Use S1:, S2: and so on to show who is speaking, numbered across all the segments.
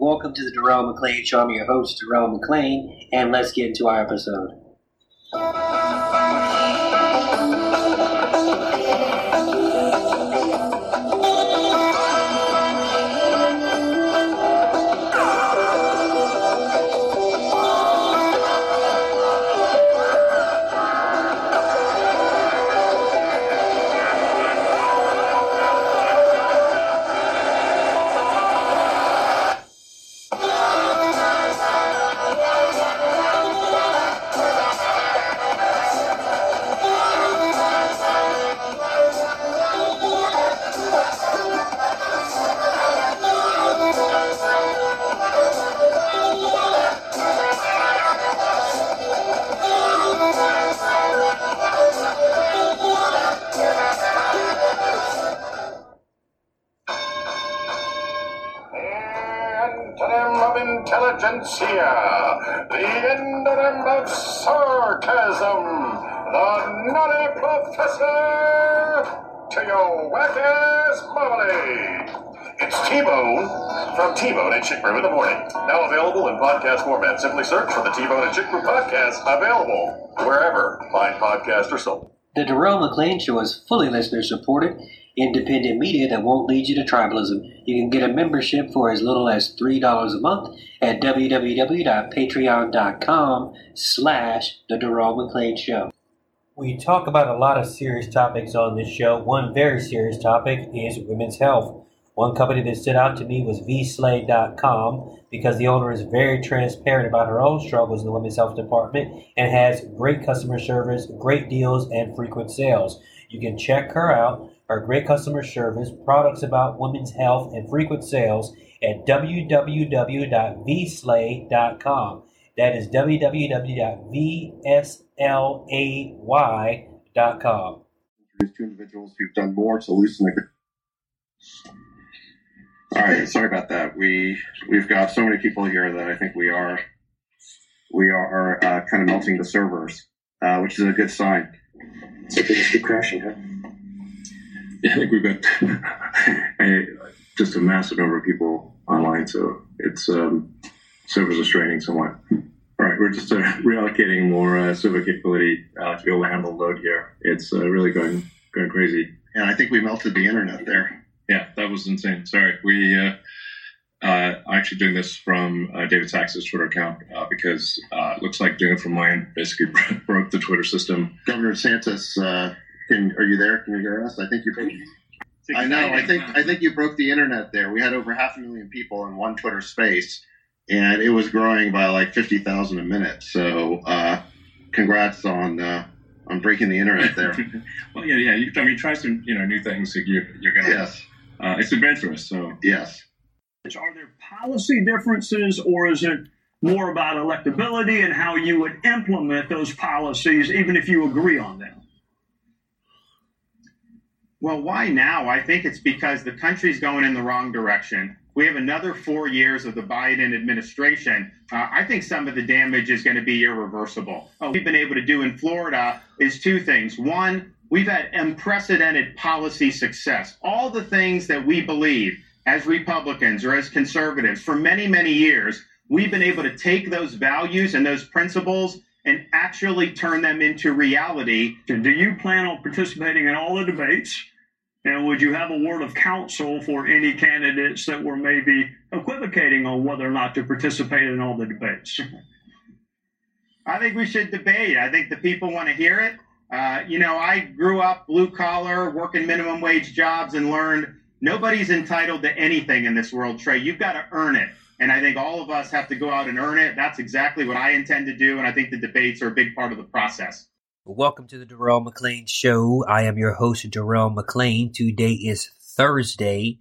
S1: Welcome to the Darrell McLean Show. I'm your host, Darrell McLean, and let's get into our episode.
S2: Marmalade. It's T-Bone from T-Bone and Chick Brew in the morning. Now available in podcast format. Simply search for the T-Bone and Chick Brew podcast, available wherever fine podcasts are sold.
S1: The Darrell McLean Show is fully listener supported, independent media that won't lead you to tribalism. You can get a membership for as little as $3 a month at www.patreon.com slash The Darrell McLean Show. We talk about a lot of serious topics on this show. One very serious topic is women's health. One company that stood out to me was vslay.com because the owner is very transparent about her own struggles in the women's health department and has great customer service, great deals, and frequent sales. You can check her out, her great customer service, products about women's health, and frequent sales at www.vslay.com. That is www.vslay.com.
S3: There's two individuals who've done more to loosen the. All right, sorry about that. We we've got so many people here that I think we are we are uh, kind of melting the servers, uh, which is a good sign.
S4: So they just keep crashing, huh?
S3: Yeah, I think we've got a, just a massive number of people online, so it's um, servers are straining somewhat. All right, we're just uh, reallocating more uh, server capability uh, to be able to handle the load here. It's uh, really going going crazy.
S4: And I think we melted the internet there.
S3: Yeah, that was insane. Sorry, we uh, uh, actually doing this from uh, David Sacks's Twitter account uh, because uh, it looks like doing it from mine basically broke the Twitter system.
S4: Governor DeSantis, uh, can are you there? Can you hear us? I think you. I know. I think I think you broke the internet there. We had over half a million people in one Twitter space, and it was growing by like fifty thousand a minute. So, uh, congrats on uh, on breaking the internet there.
S3: well, yeah, yeah. You, I mean, try some you know new things. You, you're gonna.
S4: yes.
S3: Uh, it's adventurous, so
S4: Yes.
S5: Are there policy differences, or is it more about electability and how you would implement those policies, even if you agree on them?
S6: Well, why now? I think it's because the country's going in the wrong direction. We have another four years of the Biden administration. Uh, I think some of the damage is going to be irreversible. What we've been able to do in Florida is two things. One, we've had unprecedented policy success. All the things that we believe as Republicans or as conservatives for many, many years, we've been able to take those values and those principles and actually turn them into reality.
S5: Do you plan on participating in all the debates? And would you have a word of counsel for any candidates that were maybe equivocating on whether or not to participate in all the debates?
S6: I think we should debate. I think the people want to hear it. Uh, you know, I grew up blue collar, working minimum wage jobs, and learned nobody's entitled to anything in this world, Trey. You've got to earn it. And I think all of us have to go out and earn it. That's exactly what I intend to do. And I think the debates are a big part of the process.
S1: Welcome to the Darrell McLean Show. I am your host, Darrell McLean. Today is Thursday,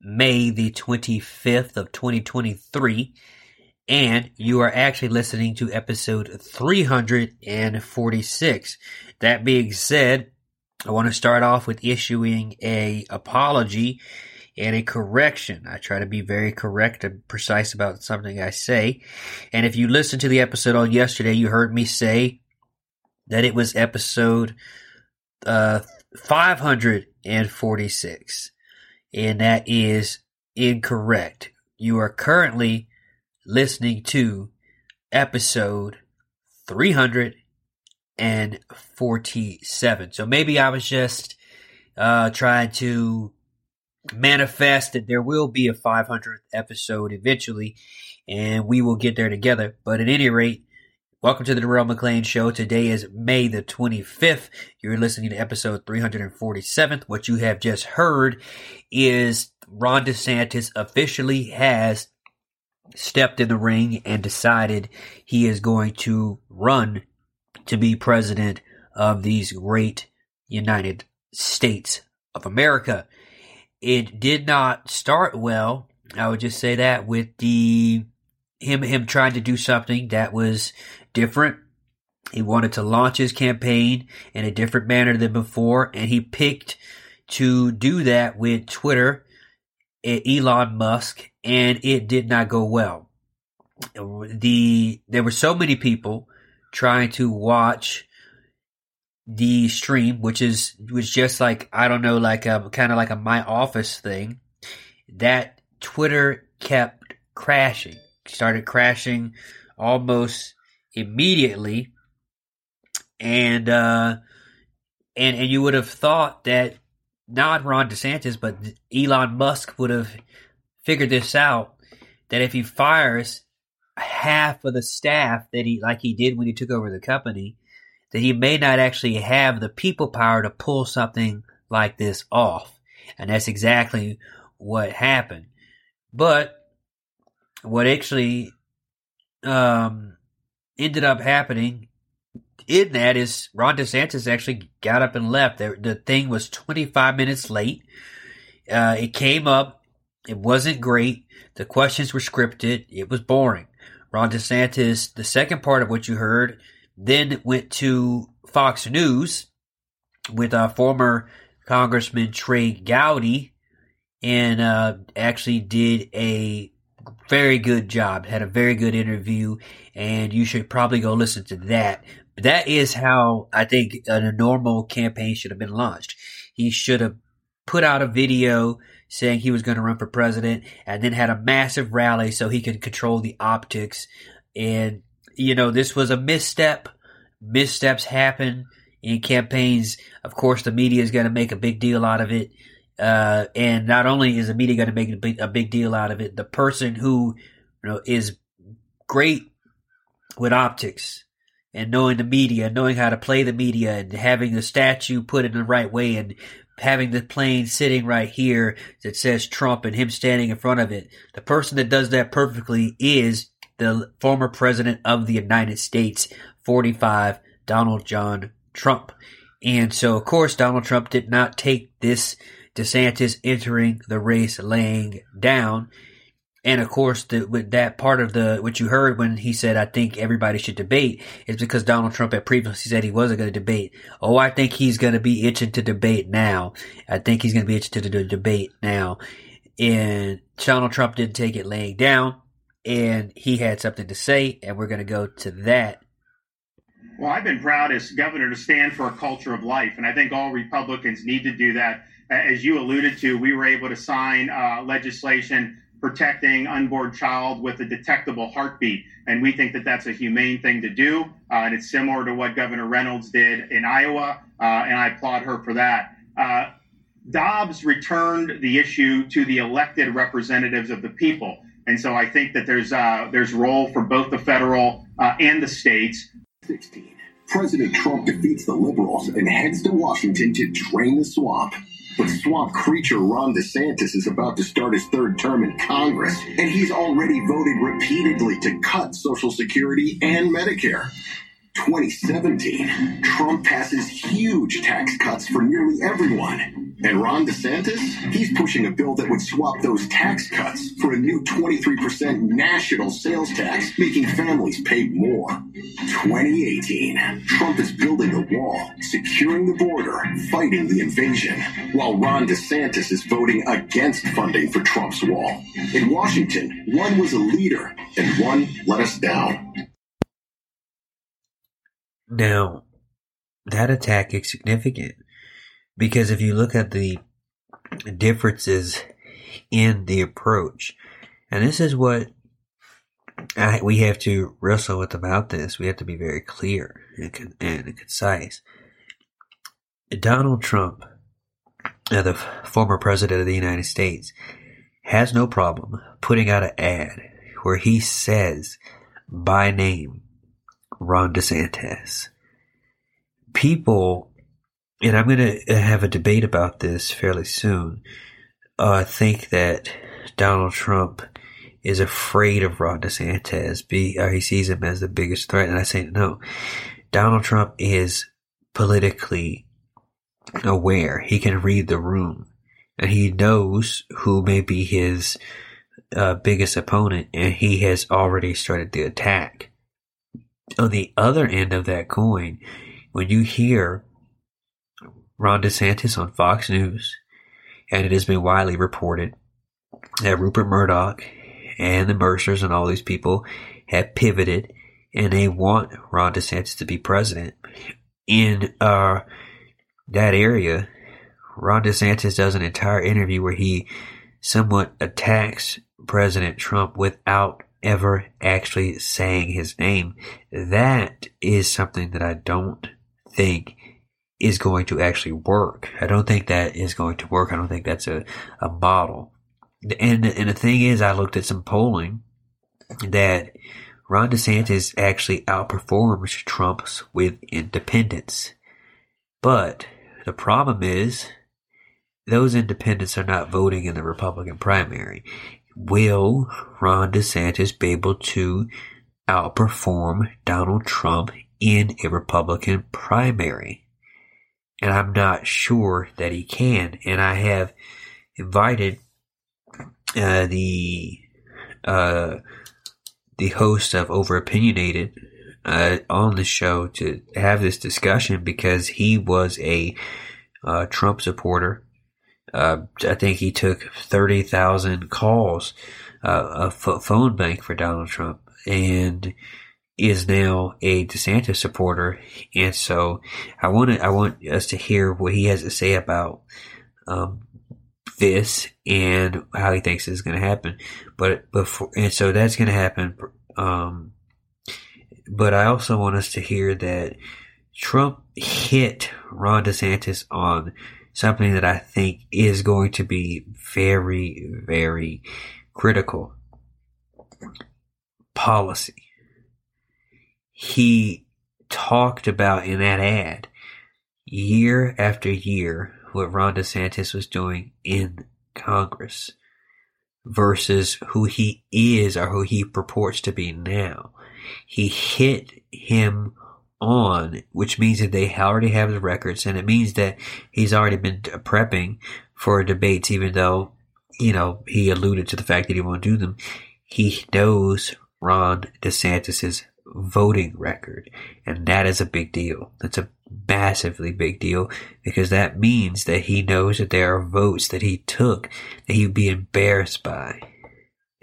S1: May the 25th of 2023. And you are actually listening to episode 346. That being said, I want to start off with issuing a apology and a correction. I try to be very correct and precise about something I say. And if you listened to the episode on yesterday, you heard me say that it was episode uh, 546. And that is incorrect. You are currently listening to episode 347. So maybe I was just uh, trying to manifest that there will be a 500th episode eventually, and we will get there together. But at any rate, welcome to the Darrell McClain Show. Today is May the 25th. You're listening to episode 347. What you have just heard is Ron DeSantis officially has stepped in the ring and decided he is going to run to be president of these great United States of America. It did not start well. I would just say that with the him him trying to do something that was different. He wanted to launch his campaign in a different manner than before, and he picked to do that with Twitter, eh, Elon Musk, and it did not go well. The there were so many people trying to watch the stream, which is was just like I don't know, like um, a kind of like a my office thing. That Twitter kept crashing, started crashing almost immediately, and uh, and and you would have thought that not Ron DeSantis, but Elon Musk would have figured this out that if he fires half of the staff that he like he did when he took over the company, that he may not actually have the people power to pull something like this off. And that's exactly what happened. But what actually um, ended up happening in that is Ron DeSantis actually got up and left. The, the thing was 25 minutes late. Uh, it came up. It wasn't great. The questions were scripted. It was boring. Ron DeSantis, the second part of what you heard, then went to Fox News with uh, former Congressman Trey Gowdy and uh, actually did a very good job, had a very good interview, and you should probably go listen to that. That is how I think a normal campaign should have been launched. He should have put out a video saying he was going to run for president and then had a massive rally so he could control the optics. And, you know, this was a misstep. Missteps happen in campaigns. Of course, the media is going to make a big deal out of it. Uh, and not only is the media going to make a big, a big deal out of it, the person who, you know, is great with optics and knowing the media, knowing how to play the media and having the statue put in the right way and having the plane sitting right here that says Trump and him standing in front of it. The person that does that perfectly is the former president of the United States, 45, Donald John Trump. And so, of course, Donald Trump did not take this DeSantis entering the race laying down. And of course, the, with that part of the what you heard when he said, "I think everybody should debate," is because Donald Trump had previously said he wasn't going to debate. Oh, I think he's going to be itching to debate now. I think he's going to be itching to debate now. And Donald Trump didn't take it laying down, and he had something to say, and we're going to go to that.
S6: Well, I've been proud as governor to stand for a culture of life, and I think all Republicans need to do that. As you alluded to, we were able to sign uh, legislation protecting unborn child with a detectable heartbeat. And we think that that's a humane thing to do. Uh, and it's similar to what Governor Reynolds did in Iowa. Uh, and I applaud her for that. Uh, Dobbs returned the issue to the elected representatives of the people. And so I think that there's uh, there's role for both the federal uh, and the states.
S7: 16. President Trump defeats the liberals and heads to Washington to drain the swamp. But swamp creature Ron DeSantis is about to start his third term in Congress, and he's already voted repeatedly to cut Social Security and Medicare. 2017, Trump passes huge tax cuts for nearly everyone. And Ron DeSantis, he's pushing a bill that would swap those tax cuts for a new 23% national sales tax, making families pay more. 2018, Trump is building a wall, securing the border, fighting the invasion, while Ron DeSantis is voting against funding for Trump's wall. In Washington, one was a leader and one let us down.
S1: Now, that attack is significant because if you look at the differences in the approach, And this is what I, we have to wrestle with about this. We have to be very clear and, and concise. Donald Trump, uh, the former president of the United States, has no problem putting out an ad where he says by name Ron DeSantis. People, and I'm going to have a debate about this fairly soon, uh, think that Donald Trump is afraid of Ron DeSantis. Be, or he sees him as the biggest threat. And I say no. Donald Trump is politically aware. He can read the room and he knows who may be his uh, biggest opponent and he has already started the attack. On the other end of that coin, when you hear Ron DeSantis on Fox News, and it has been widely reported that Rupert Murdoch and the Mercers and all these people have pivoted and they want Ron DeSantis to be president. In uh, that area, Ron DeSantis does an entire interview where he somewhat attacks President Trump without ever actually saying his name. That is something that I don't think is going to actually work. I don't think that is going to work. I don't think that's a, a model. And, and the thing is, I looked at some polling that Ron DeSantis actually outperforms Trump's with independents. But the problem is, those independents are not voting in the Republican primary. Will Ron DeSantis be able to outperform Donald Trump in a Republican primary? And I'm not sure that he can. And I have invited uh, the uh, the host of Over Opinionated uh, on the show to have this discussion because he was a uh, Trump supporter. Uh, I think he took thirty thousand calls, uh, a phone bank for Donald Trump, and is now a DeSantis supporter. And so I want I want us to hear what he has to say about um, this and how he thinks this is going to happen. But before, and so that's going to happen. Um, but I also want us to hear that Trump hit Ron DeSantis on something that I think is going to be very, very critical. Policy. He talked about in that ad year after year what Ron DeSantis was doing in Congress versus who he is or who he purports to be now. He hit him on, which means that they already have the records and it means that he's already been prepping for debates, even though, you know, he alluded to the fact that he won't do them. He knows Ron DeSantis's voting record. And that is a big deal. That's a massively big deal because that means that he knows that there are votes that he took that he would be embarrassed by.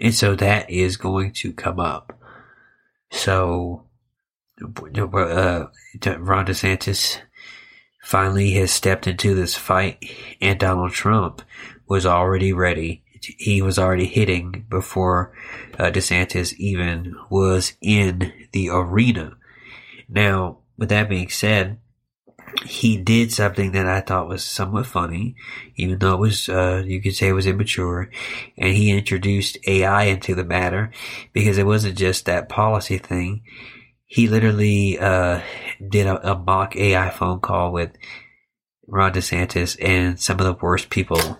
S1: And so that is going to come up. So, uh, Ron DeSantis finally has stepped into this fight and Donald Trump was already ready. He was already hitting before uh, DeSantis even was in the arena. Now, with that being said, he did something that I thought was somewhat funny, even though it was, uh, you could say it was immature, and he introduced AI into the matter because it wasn't just that policy thing. He literally, uh, did a, a mock AI phone call with Ron DeSantis and some of the worst people,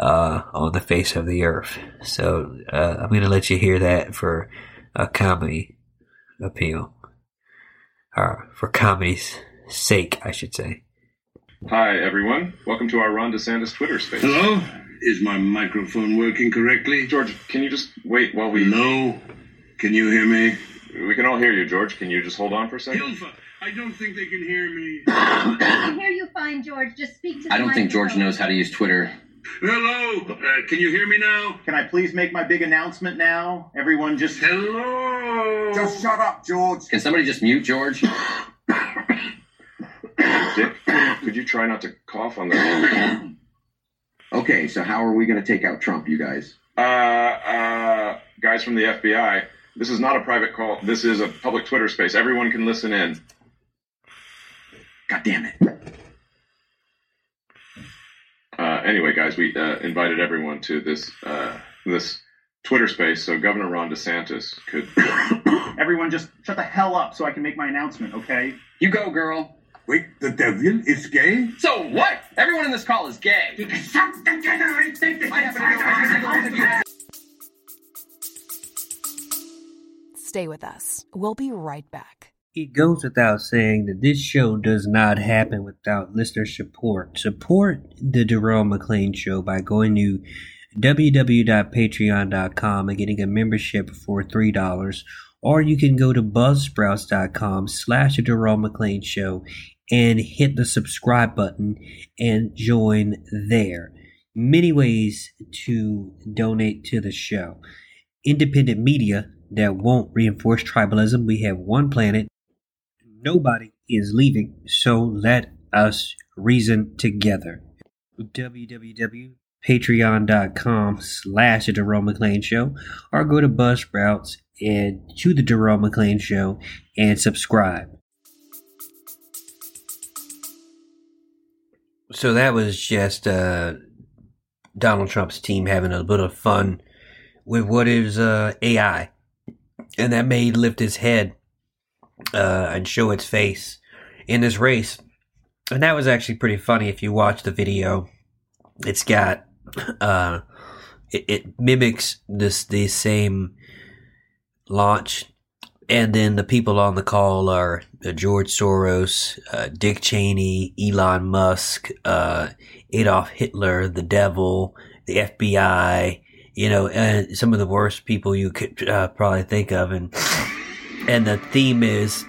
S1: uh, on the face of the earth. So, uh, I'm going to let you hear that for a comedy appeal. Or for comedy's sake, I should say.
S8: Hi, everyone. Welcome to our Ron DeSantis Twitter space.
S9: Hello? Is my microphone working correctly?
S8: George, can you just wait while we.
S9: No. Can you hear me?
S8: We can all hear you, George. Can you just hold on for a second?
S9: Hilfa, I don't think they can hear me.
S10: I can hear you fine, George. Just speak to the
S11: I don't think George knows how to use Twitter.
S9: Hello? Uh, can you hear me now?
S6: Can I please make my big announcement now? Everyone just.
S9: Hello?
S11: Just shut up, George. Can somebody just mute George?
S8: Dick, could you try not to cough on the.
S11: okay, so how are we going to take out Trump, you guys?
S8: Uh, uh, guys from the FBI, this is not a private call. This is a public Twitter space. Everyone can listen in.
S7: God damn it.
S8: Uh, anyway, guys, we uh, invited everyone to this uh, this Twitter space so Governor Ron DeSantis could.
S12: Everyone, just shut the hell up so I can make my announcement, okay?
S11: You go, girl.
S9: Wait, the devil is gay?
S11: So what? Everyone in this call is gay.
S13: Stay with us. We'll be right back.
S1: It goes without saying that this show does not happen without listener support. Support the Jerome McLean Show by going to www.patreon.com and getting a membership for $3. Or you can go to buzzsprouts.com slash the Jerome McClain Show and hit the subscribe button and join there. Many ways to donate to the show. Independent media that won't reinforce tribalism. We have one planet. Nobody is leaving, so let us reason together. www.patreon.com slash the Jerome McClain Show or go to Buzzsprouts and to the Jerome McLean Show and subscribe. So that was just uh, Donald Trump's team having a bit of fun with what is uh, AI, and that may lift his head uh, and show its face in this race. And that was actually pretty funny if you watch the video. It's got uh, it, it mimics this the same launch and then the people on the call are uh, George Soros, uh, Dick Cheney, Elon Musk, uh, Adolf Hitler, the devil, the FBI, you know, some of the worst people you could uh, probably think of. And, and the theme is,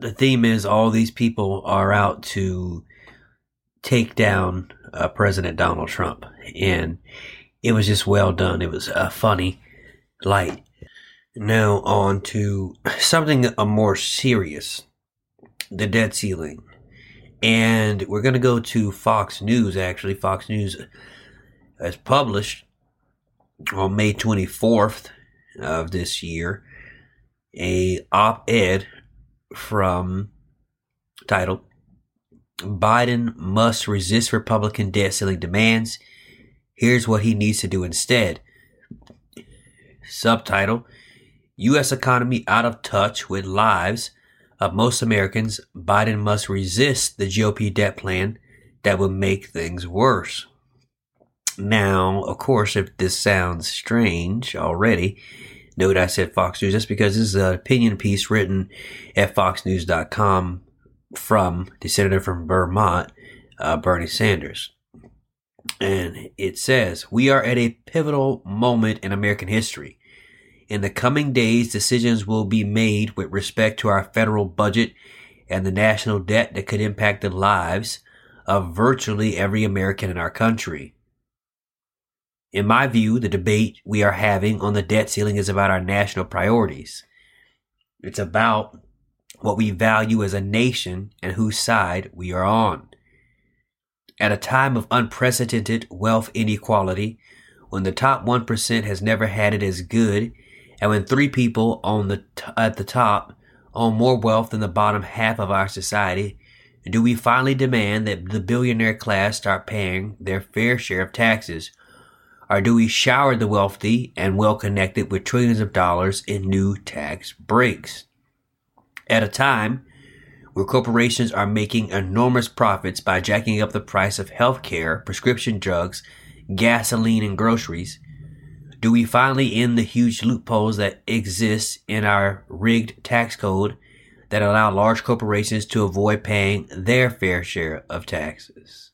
S1: the theme is all these people are out to take down uh, President Donald Trump. And it was just well done. It was uh, funny, light now on to something a more serious, the debt ceiling. And we're going to go to Fox News, actually. Fox News has published on May 24th of this year a op-ed from titled Biden must resist Republican debt ceiling demands. Here's what he needs to do instead. Subtitle U.S. economy out of touch with lives of most Americans, Biden must resist the GOP debt plan that would make things worse. Now, of course, if this sounds strange already, note I said Fox News. That's because this is an opinion piece written at foxnews.com from the senator from Vermont, uh, Bernie Sanders. And it says, We are at a pivotal moment in American history. In the coming days, decisions will be made with respect to our federal budget and the national debt that could impact the lives of virtually every American in our country. In my view, the debate we are having on the debt ceiling is about our national priorities. It's about what we value as a nation and whose side we are on. At a time of unprecedented wealth inequality, when the top 1% has never had it as good and when three people on the t- at the top own more wealth than the bottom half of our society, do we finally demand that the billionaire class start paying their fair share of taxes? Or do we shower the wealthy and well connected with trillions of dollars in new tax breaks? At a time where corporations are making enormous profits by jacking up the price of healthcare, prescription drugs, gasoline, and groceries, do we finally end the huge loopholes that exist in our rigged tax code that allow large corporations to avoid paying their fair share of taxes?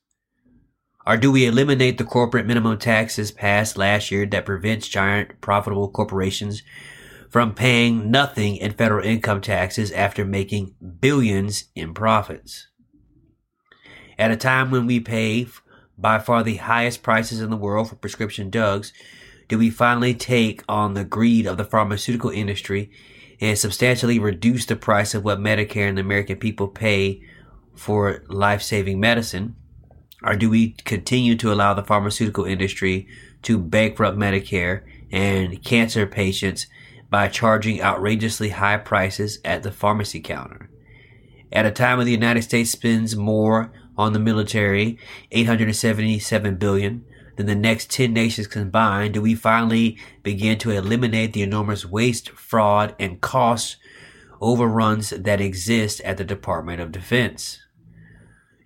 S1: Or do we eliminate the corporate minimum taxes passed last year that prevents giant profitable corporations from paying nothing in federal income taxes after making billions in profits? At a time when we pay by far the highest prices in the world for prescription drugs, do we finally take on the greed of the pharmaceutical industry and substantially reduce the price of what Medicare and the American people pay for life saving medicine? Or do we continue to allow the pharmaceutical industry to bankrupt Medicare and cancer patients by charging outrageously high prices at the pharmacy counter. At a time when the United States spends more on the military, 877 billion, than the next 10 nations combined, do we finally begin to eliminate the enormous waste, fraud, and cost overruns that exist at the Department of Defense?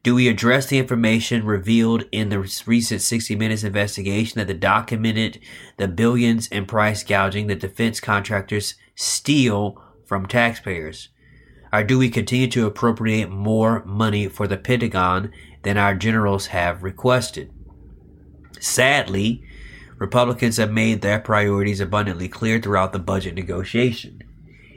S1: Do we address the information revealed in the recent 60 Minutes investigation that the documented the billions in price gouging that defense contractors steal from taxpayers? Or do we continue to appropriate more money for the Pentagon than our generals have requested? Sadly, Republicans have made their priorities abundantly clear throughout the budget negotiation.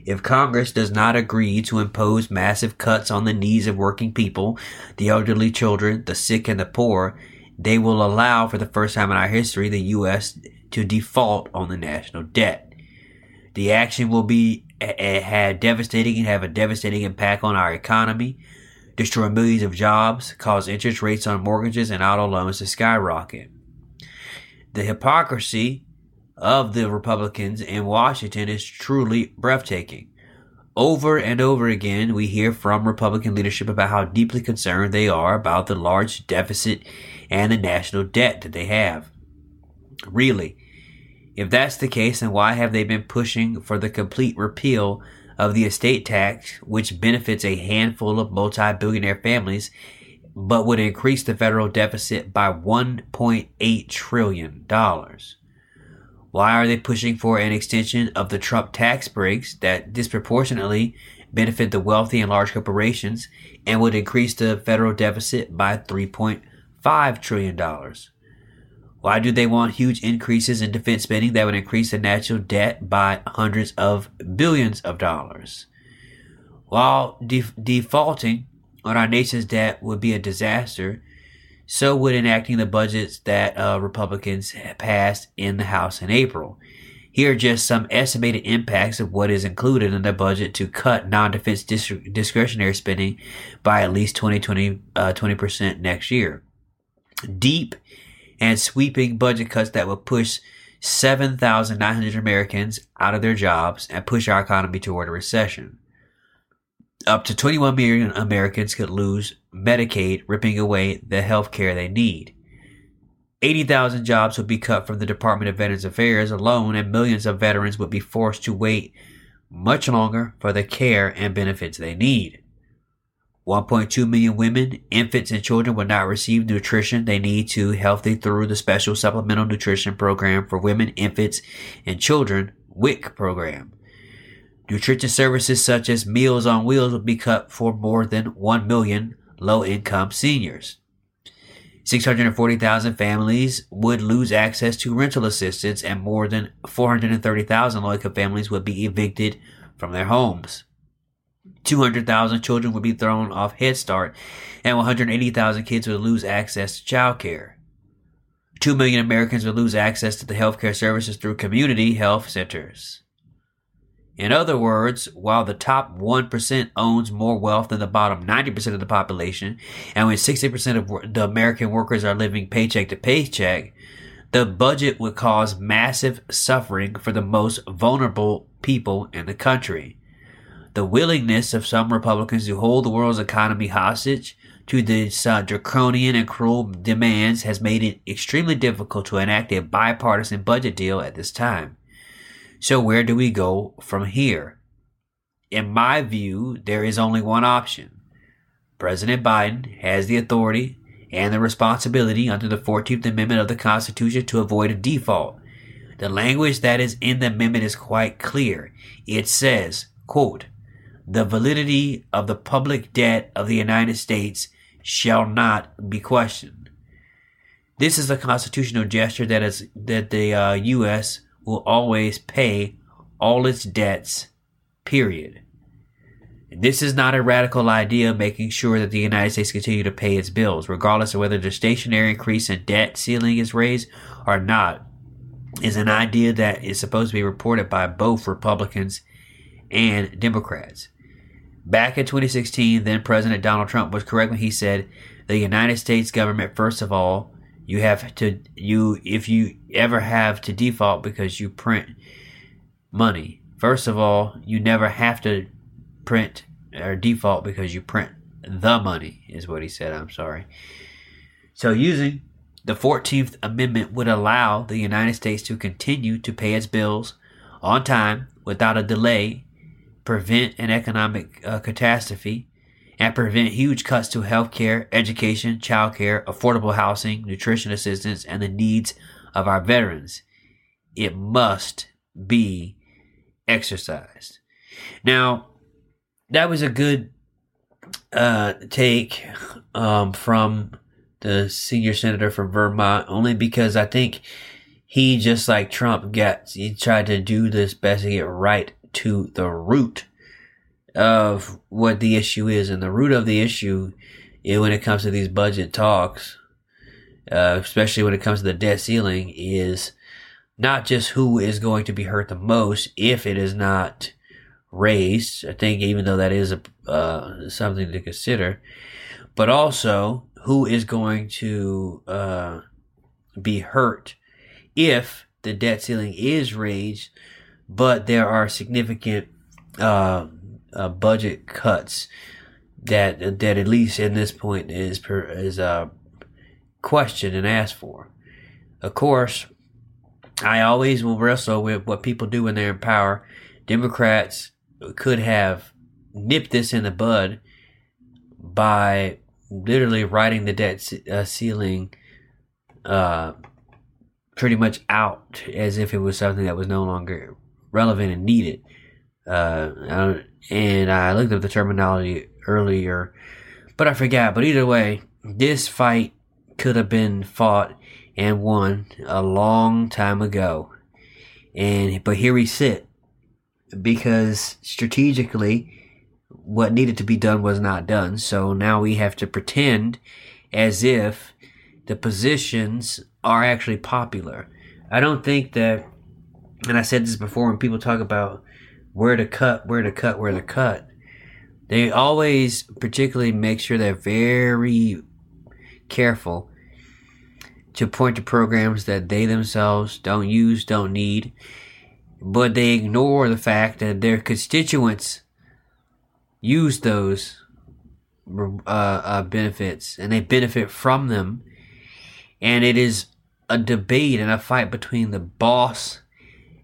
S1: If Congress does not agree to impose massive cuts on the needs of working people, the elderly children, the sick, and the poor, they will allow for the first time in our history the U.S. to default on the national debt. The action will be had devastating and have a devastating impact on our economy, destroy millions of jobs, cause interest rates on mortgages and auto loans to skyrocket. The hypocrisy of the Republicans in Washington is truly breathtaking. Over and over again, we hear from Republican leadership about how deeply concerned they are about the large deficit and the national debt that they have. Really, if that's the case, then why have they been pushing for the complete repeal of the estate tax, which benefits a handful of multi billionaire families but would increase the federal deficit by $1.8 trillion. Why are they pushing for an extension of the Trump tax breaks that disproportionately benefit the wealthy and large corporations and would increase the federal deficit by $3.5 trillion? Why do they want huge increases in defense spending that would increase the national debt by hundreds of billions of dollars? While de- defaulting on our nation's debt would be a disaster, so would enacting the budgets that uh, Republicans passed in the House in April. Here are just some estimated impacts of what is included in the budget to cut non-defense dis- discretionary spending by at least 20, 20, uh, 20% next year. Deep and sweeping budget cuts that will push 7,900 Americans out of their jobs and push our economy toward a recession. Up to 21 million Americans could lose Medicaid, ripping away the health care they need. 80,000 jobs would be cut from the Department of Veterans Affairs alone, and millions of veterans would be forced to wait much longer for the care and benefits they need. 1.2 million women, infants, and children will not receive nutrition they need to healthy through the special supplemental nutrition program for women, infants, and children WIC program. Nutrition services such as Meals on Wheels will be cut for more than 1 million low income seniors. 640,000 families would lose access to rental assistance and more than 430,000 low income families would be evicted from their homes. 200,000 children would be thrown off Head Start and 180,000 kids would lose access to child care. 2 million Americans would lose access to the healthcare services through community health centers. In other words, while the top 1% owns more wealth than the bottom 90% of the population, and when 60% of the American workers are living paycheck to paycheck, the budget would cause massive suffering for the most vulnerable people in the country. The willingness of some Republicans to hold the world's economy hostage to these uh, draconian and cruel demands has made it extremely difficult to enact a bipartisan budget deal at this time. So where do we go from here? In my view, there is only one option. President Biden has the authority and the responsibility under the 14th Amendment of the Constitution to avoid a default. The language that is in the amendment is quite clear. It says, quote, the validity of the public debt of the United States shall not be questioned. This is a constitutional gesture that is that the uh, U.S will always pay all its debts, period. This is not a radical idea making sure that the United States continue to pay its bills, regardless of whether the stationary increase in debt ceiling is raised or not, is an idea that is supposed to be reported by both Republicans and Democrats. Back in 2016, then President Donald Trump was correct when he said the United States government, first of all, You have to you if you ever have to default because you print money. First of all, you never have to print or default because you print the money is what he said. I'm sorry. So using the 14th Amendment would allow the United States to continue to pay its bills on time without a delay, prevent an economic uh, catastrophe, and prevent huge cuts to healthcare, education, childcare, affordable housing, nutrition assistance, and the needs of our veterans. It must be exercised. Now, that was a good uh, take um, from the senior senator from Vermont, only because I think he, just like Trump, gets he tried to do this best to get right to the root of what the issue is, and the root of the issue, is when it comes to these budget talks, uh, especially when it comes to the debt ceiling, is not just who is going to be hurt the most if it is not raised. I think even though that is a, uh, something to consider, but also who is going to uh, be hurt if the debt ceiling is raised, but there are significant uh, uh, budget cuts that that at least in this point is per, is uh, questioned and asked for. Of course, I always will wrestle with what people do when they're in power. Democrats could have nipped this in the bud by literally writing the debt uh, ceiling uh, pretty much out as if it was something that was no longer relevant and needed. Uh, and I looked up the terminology earlier, but I forgot. But either way, this fight could have been fought and won a long time ago. And but here we sit because strategically what needed to be done was not done. So now we have to pretend as if the positions are actually popular. I don't think that and I said this before when people talk about where to cut, where to cut, where to cut. They always particularly make sure they're very careful to point to programs that they themselves don't use, don't need, but they ignore the fact that their constituents use those uh, uh, benefits and they benefit from them. And it is a debate and a fight between the boss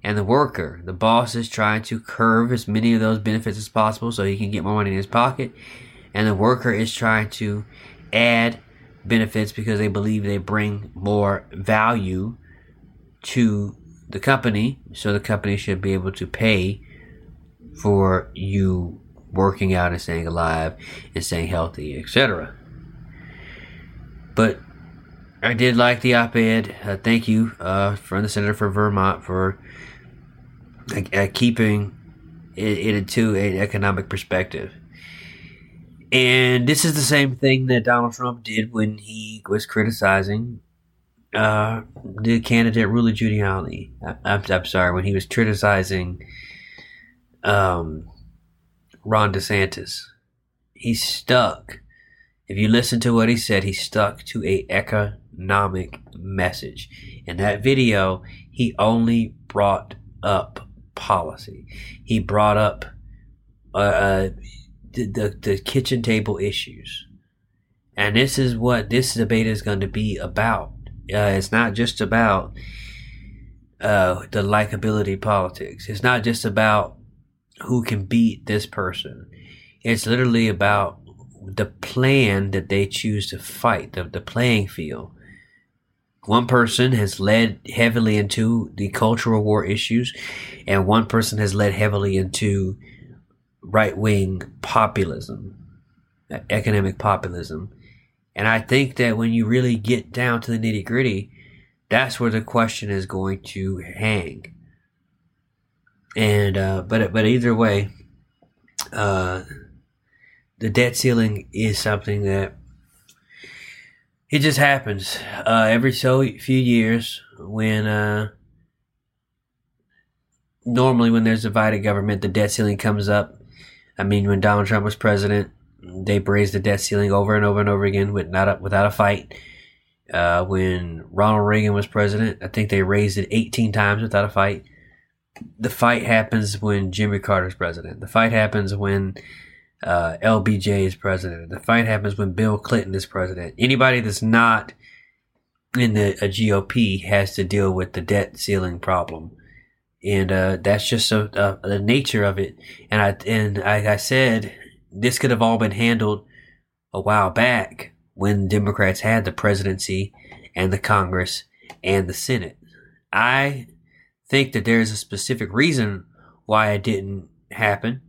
S1: and the worker. The boss is trying to curve as many of those benefits as possible so he can get more money in his pocket. And the worker is trying to add benefits because they believe they bring more value to the company. So the company should be able to pay for you working out and staying alive and staying healthy, etc. But I did like the op-ed. Uh, thank you uh, from the senator for Vermont for uh, keeping it, into an economic perspective. And this is the same thing that Donald Trump did when he was criticizing uh, the candidate Rudy Giuliani. I, I'm, I'm sorry, when he was criticizing um, Ron DeSantis. He stuck. If you listen to what he said, he stuck to a economic message. In that video, he only brought up policy. He brought up uh, uh the, the, the kitchen table issues. And this is what this debate is going to be about. Uh, it's not just about uh, the likability politics. It's not just about who can beat this person. It's literally about the plan that they choose to fight, the, the playing field. One person has led heavily into the cultural war issues, and one person has led heavily into right wing populism, economic populism. And I think that when you really get down to the nitty gritty, that's where the question is going to hang. And uh, but but either way, uh, the debt ceiling is something that it just happens uh, every so few years when uh, normally when there's a divided government, the debt ceiling comes up I mean, when Donald Trump was president, they raised the debt ceiling over and over and over again with not a, without a fight. Uh, when Ronald Reagan was president, I think they raised it 18 times without a fight. The fight happens when Jimmy Carter's president. The fight happens when uh, LBJ is president. The fight happens when Bill Clinton is president. Anybody that's not in the GOP has to deal with the debt ceiling problem, and uh, that's just a, the nature of it. And I and I, I said this could have all been handled a while back when Democrats had the presidency and the Congress and the Senate. I think that there's a specific reason why it didn't happen.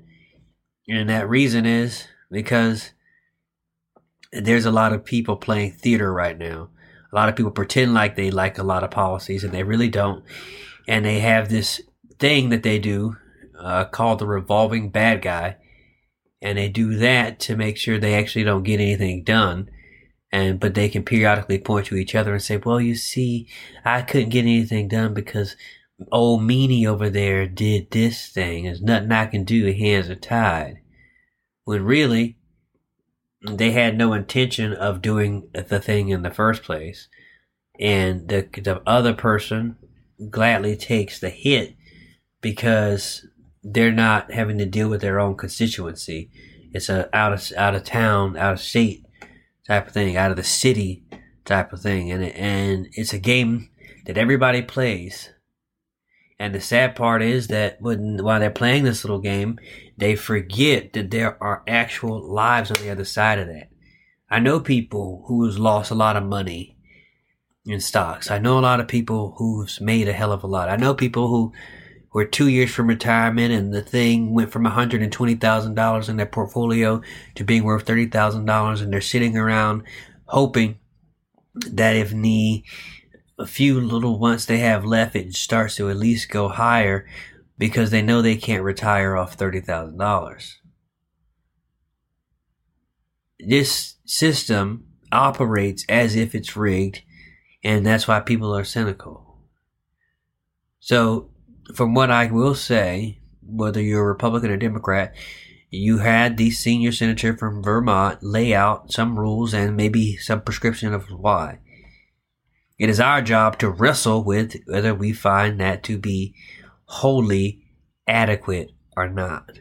S1: And that reason is because there's a lot of people playing theater right now. A lot of people pretend like they like a lot of policies and they really don't. And they have this thing that they do uh, called the revolving bad guy. And they do that to make sure they actually don't get anything done. And, but they can periodically point to each other and say, well, you see, I couldn't get anything done because old meanie over there did this thing. There's nothing I can do. Hands are tied. When really, they had no intention of doing the thing in the first place. And the, the other person gladly takes the hit because they're not having to deal with their own constituency. It's a out of out of town, out of state type of thing, out of the city type of thing, and and it's a game that everybody plays. And the sad part is that when while they're playing this little game, they forget that there are actual lives on the other side of that. I know people who's lost a lot of money in stocks. I know a lot of people who's made a hell of a lot. I know people who were two years from retirement and the thing went from $120,000 in their portfolio to being worth $30,000 and they're sitting around hoping that if the a few little ones they have left, it starts to at least go higher because they know they can't retire off $30,000. This system operates as if it's rigged, and that's why people are cynical. So, from what I will say, whether you're a Republican or Democrat, you had the senior senator from Vermont lay out some rules and maybe some prescription of why. It is our job to wrestle with whether we find that to be wholly adequate or not.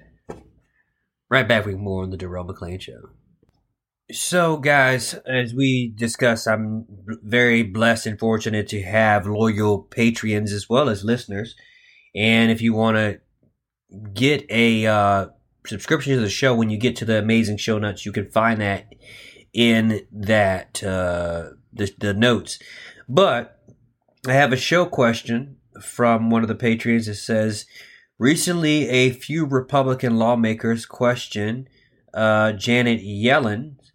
S1: Right back with more on the Darrell McClain Show. So, guys, as we discussed, I'm very blessed and fortunate to have loyal patrons as well as listeners. And if you want to get a uh, subscription to the show when you get to the amazing show notes, you can find that in that uh, the, the notes. But I have a show question from one of the patrons that says recently a few Republican lawmakers questioned uh, Janet Yellen's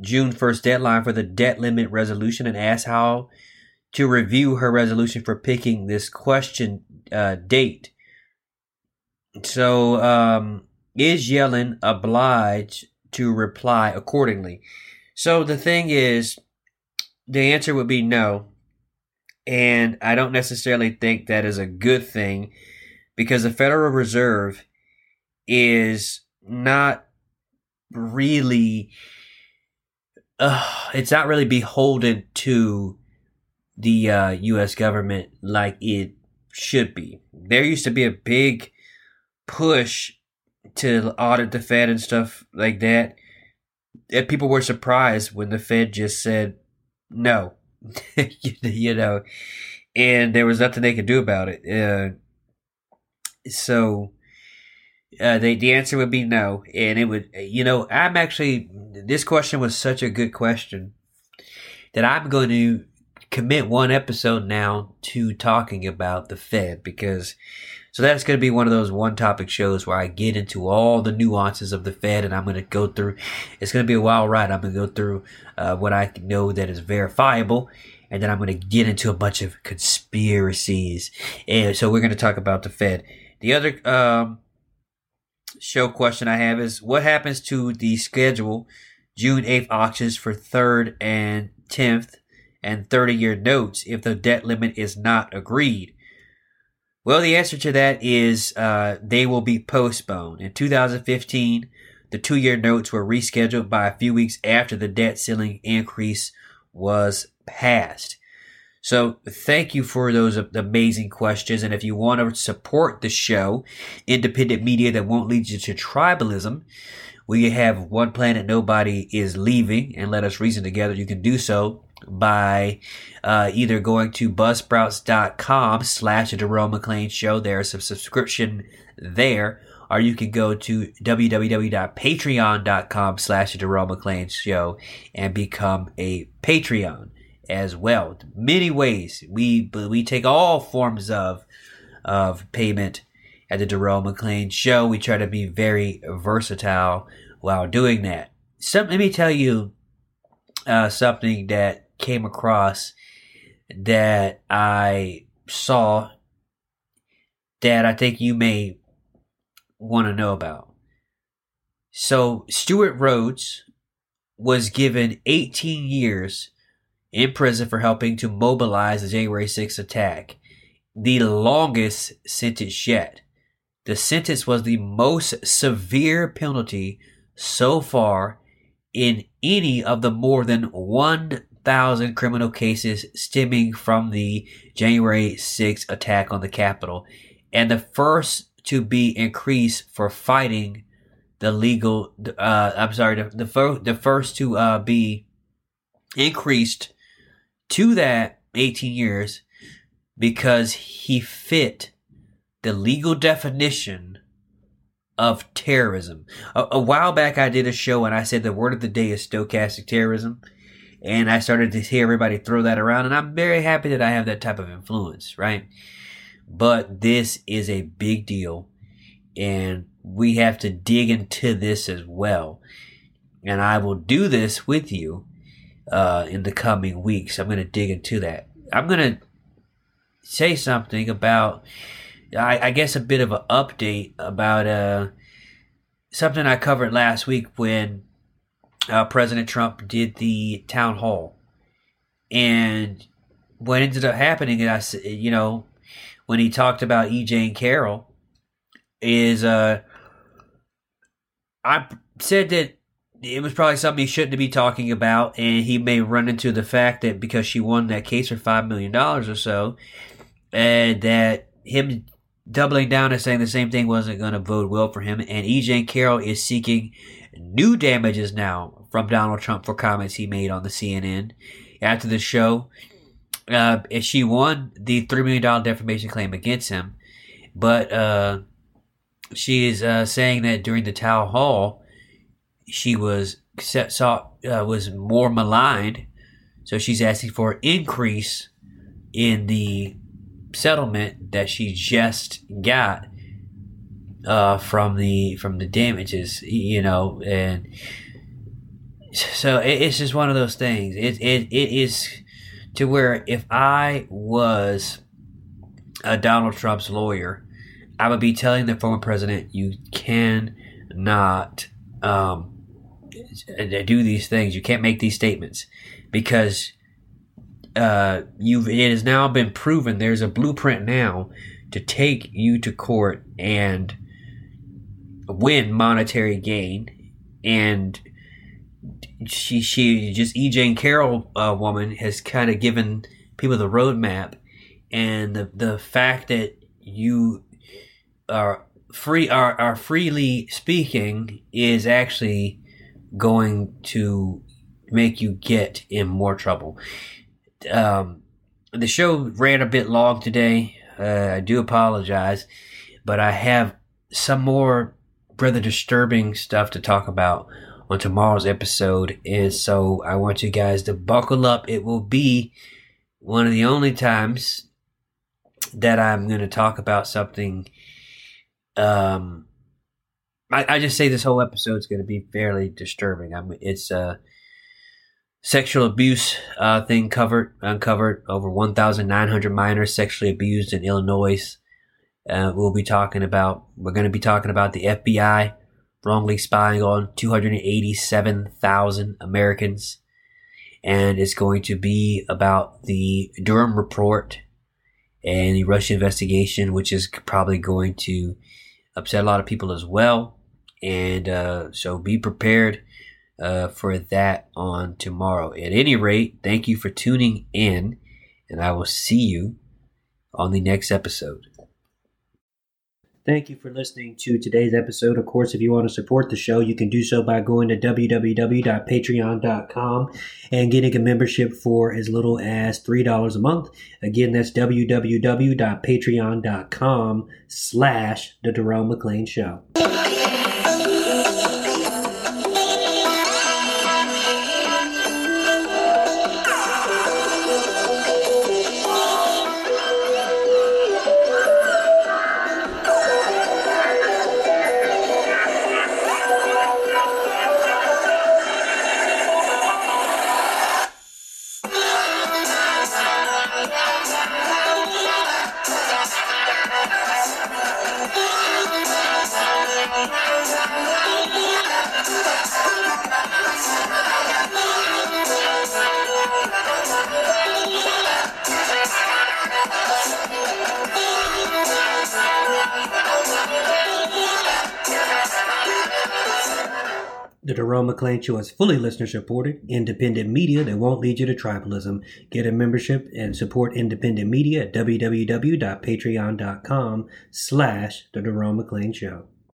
S1: June 1st deadline for the debt limit resolution and asked how to review her resolution for picking this question uh, date. So, um, is Yellen obliged to reply accordingly? So the thing is, the answer would be no. And I don't necessarily think that is a good thing because the Federal Reserve is not really uh, it's not really beholden to the uh, U.S. government like it should be. There used to be a big push to audit the Fed and stuff like that. And people were surprised when the Fed just said no, you know, and there was nothing they could do about it. Uh, so uh, the the answer would be no, and it would. You know, I'm actually. This question was such a good question that I'm going to commit one episode now to talking about the Fed because. So that's going to be one of those one topic shows where I get into all the nuances of the Fed and I'm going to go through. It's going to be a wild ride. I'm going to go through uh, what I know that is verifiable and then I'm going to get into a bunch of conspiracies. And so we're going to talk about the Fed. The other um, show question I have is what happens to the schedule June 8th auctions for 3rd and 10th and 30 year notes if the debt limit is not agreed? Well, the answer to that is uh, they will be postponed. In 2015, the two year notes were rescheduled by a few weeks after the debt ceiling increase was passed. So thank you for those amazing questions. And if you want to support the show, independent media that won't lead you to tribalism, we have One Planet Nobody is Leaving and Let Us Reason Together. You can do so by uh, either going to buzzsprouts.com slash the Jerome McClain Show. There's a subscription there. Or you can go to www.patreon.com slash the Jerome McClain Show and become a Patreon as well. Many ways. We, we take all forms of, of payment at the Jerome McClain Show. We try to be very versatile while doing that. Some, let me tell you uh, something that came across that I saw that I think you may want to know about. So, Stewart Rhodes was given 18 years in prison for helping to mobilize the January 6th attack, the longest sentence yet. The sentence was the most severe penalty so far in any of the more than 1,000 criminal cases stemming from the January 6th attack on the Capitol, and the first to be increased for fighting the legal. Uh, I'm sorry, the the, the first to uh, be increased to that 18 years because he fit the legal definition of terrorism. A, a, while back, I did a show and I said the word of the day is stochastic terrorism. And I started to hear everybody throw that around, and I'm very happy that I have that type of influence, right? But this is a big deal, and we have to dig into this as well. And I will do this with you uh, in the coming weeks. I'm going to dig into that. I'm going to say something about I, I guess a bit of an update about uh, something I covered last week when uh, President Trump did the town hall, and what ended up happening, I you know, when he talked about E.J. Jean Carroll, is uh, I said that it was probably something he shouldn't be talking about, and he may run into the fact that because she won that case for five million dollars or so, and that him doubling down and saying the same thing wasn't going to vote well for him. And E.J. Carroll is seeking new damages now from Donald Trump for comments he made on the CNN after the show. Uh, she won the $3 million defamation claim against him, but uh, she is uh, saying that during the town hall, she was set, saw, uh, was more maligned. So she's asking for an increase in the settlement that she just got uh, from the from the damages, you know, and so it, it's just one of those things. It it it is to where if I was a Donald Trump's lawyer, I would be telling the former president, you cannot um, do these things. You can't make these statements because uh, you've it has now been proven there's a blueprint now to take you to court and win monetary gain and she she just E. Jean Carroll uh, woman has kind of given people the roadmap and the the fact that you are free are, are freely speaking is actually going to make you get in more trouble um, the show ran a bit long today. Uh, I do apologize, but I have some more rather disturbing stuff to talk about on tomorrow's episode, and so I want you guys to buckle up. It will be one of the only times that I'm going to talk about something. Um, I, I just say this whole episode is going to be fairly disturbing. I'm, it's uh, sexual abuse uh, thing covered uncovered over 1,900 minors sexually abused in Illinois. Uh, we'll be talking about. We're going to be talking about the FBI wrongly spying on 287,000 Americans, and it's going to be about the Durham report and the Russian investigation, which is probably going to upset a lot of people as well. And uh, so, be prepared uh, for that on tomorrow. At any rate, thank you for tuning in, and I will see you on the next episode. Thank you for listening to today's episode. Of course, if you want to support the show, you can do so by going to www.patreon.com and getting a membership for as little as $3 a month. Again, that's www.patreon.com slash The Darrell McClain Show. Show is fully listener supported, independent media that won't lead you to tribalism. Get a membership and support independent media at www.patreon.com slash The Darrell McClain Show.